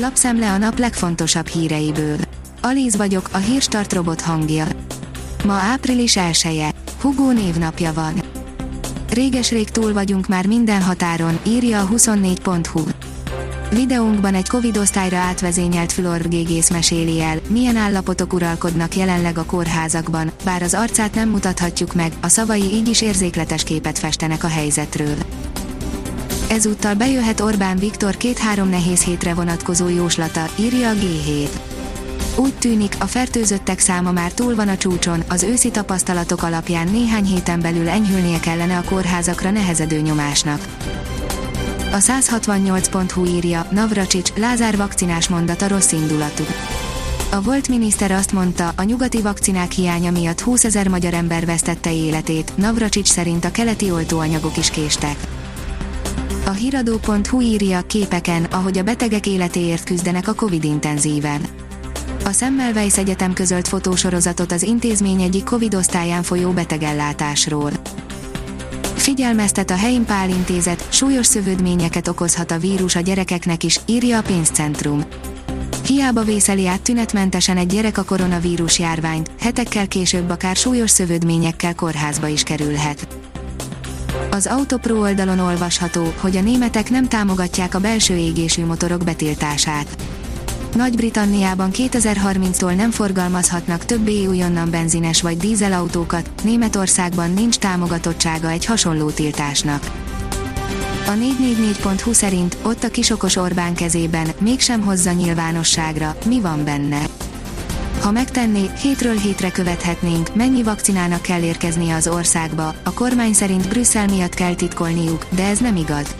Lapszemle a nap legfontosabb híreiből. Alíz vagyok, a hírstart robot hangja. Ma április 1 Hugó névnapja van. Réges-rég túl vagyunk már minden határon, írja a 24.hu. Videónkban egy Covid osztályra átvezényelt fülorgégész meséli el, milyen állapotok uralkodnak jelenleg a kórházakban, bár az arcát nem mutathatjuk meg, a szavai így is érzékletes képet festenek a helyzetről. Ezúttal bejöhet Orbán Viktor két-három nehéz hétre vonatkozó jóslata, írja a G7. Úgy tűnik, a fertőzöttek száma már túl van a csúcson, az őszi tapasztalatok alapján néhány héten belül enyhülnie kellene a kórházakra nehezedő nyomásnak. A 168.hu írja, Navracsics, Lázár vakcinás mondata rossz indulatú. A volt miniszter azt mondta, a nyugati vakcinák hiánya miatt 20 ezer magyar ember vesztette életét, Navracsics szerint a keleti oltóanyagok is késtek. A hiradó.hu írja képeken, ahogy a betegek életéért küzdenek a Covid intenzíven. A Semmelweis Egyetem közölt fotósorozatot az intézmény egyik Covid osztályán folyó betegellátásról. Figyelmeztet a Helyin Pál Intézet, súlyos szövődményeket okozhat a vírus a gyerekeknek is, írja a pénzcentrum. Hiába vészeli át tünetmentesen egy gyerek a koronavírus járványt, hetekkel később akár súlyos szövődményekkel kórházba is kerülhet. Az Autopro oldalon olvasható, hogy a németek nem támogatják a belső égésű motorok betiltását. Nagy-Britanniában 2030-tól nem forgalmazhatnak többé újonnan benzines vagy dízelautókat, Németországban nincs támogatottsága egy hasonló tiltásnak. A 444.hu szerint ott a kisokos Orbán kezében, mégsem hozza nyilvánosságra, mi van benne. Ha megtenné, hétről hétre követhetnénk, mennyi vakcinának kell érkeznie az országba, a kormány szerint Brüsszel miatt kell titkolniuk, de ez nem igaz.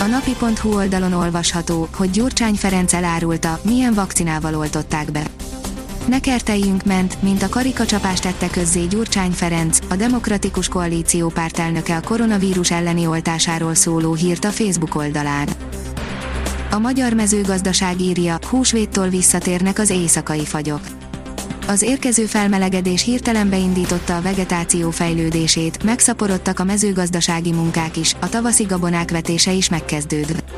A napi.hu oldalon olvasható, hogy Gyurcsány Ferenc elárulta, milyen vakcinával oltották be. Ne kerteljünk ment, mint a karikacsapást tette közzé Gyurcsány Ferenc, a Demokratikus Koalíció pártelnöke a koronavírus elleni oltásáról szóló hírt a Facebook oldalán. A magyar mezőgazdaság írja, húsvéttól visszatérnek az éjszakai fagyok. Az érkező felmelegedés hirtelen beindította a vegetáció fejlődését, megszaporodtak a mezőgazdasági munkák is, a tavaszi gabonák vetése is megkezdődött.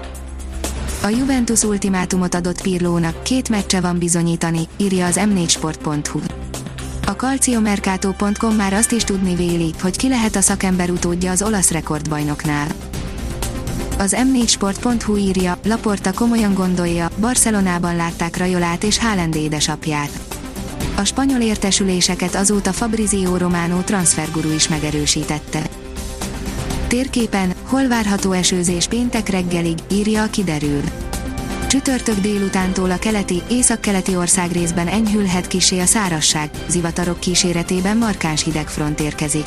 A Juventus ultimátumot adott Pirlónak, két meccse van bizonyítani, írja az m4sport.hu. A calciomercato.com már azt is tudni véli, hogy ki lehet a szakember utódja az olasz rekordbajnoknál. Az m4sport.hu írja, Laporta komolyan gondolja, Barcelonában látták Rajolát és Haaland édesapját. A spanyol értesüléseket azóta Fabrizio Romano transferguru is megerősítette. Térképen, hol várható esőzés péntek reggelig, írja a kiderül. Csütörtök délutántól a keleti, északkeleti ország részben enyhülhet kisé a szárasság, zivatarok kíséretében markáns hidegfront érkezik.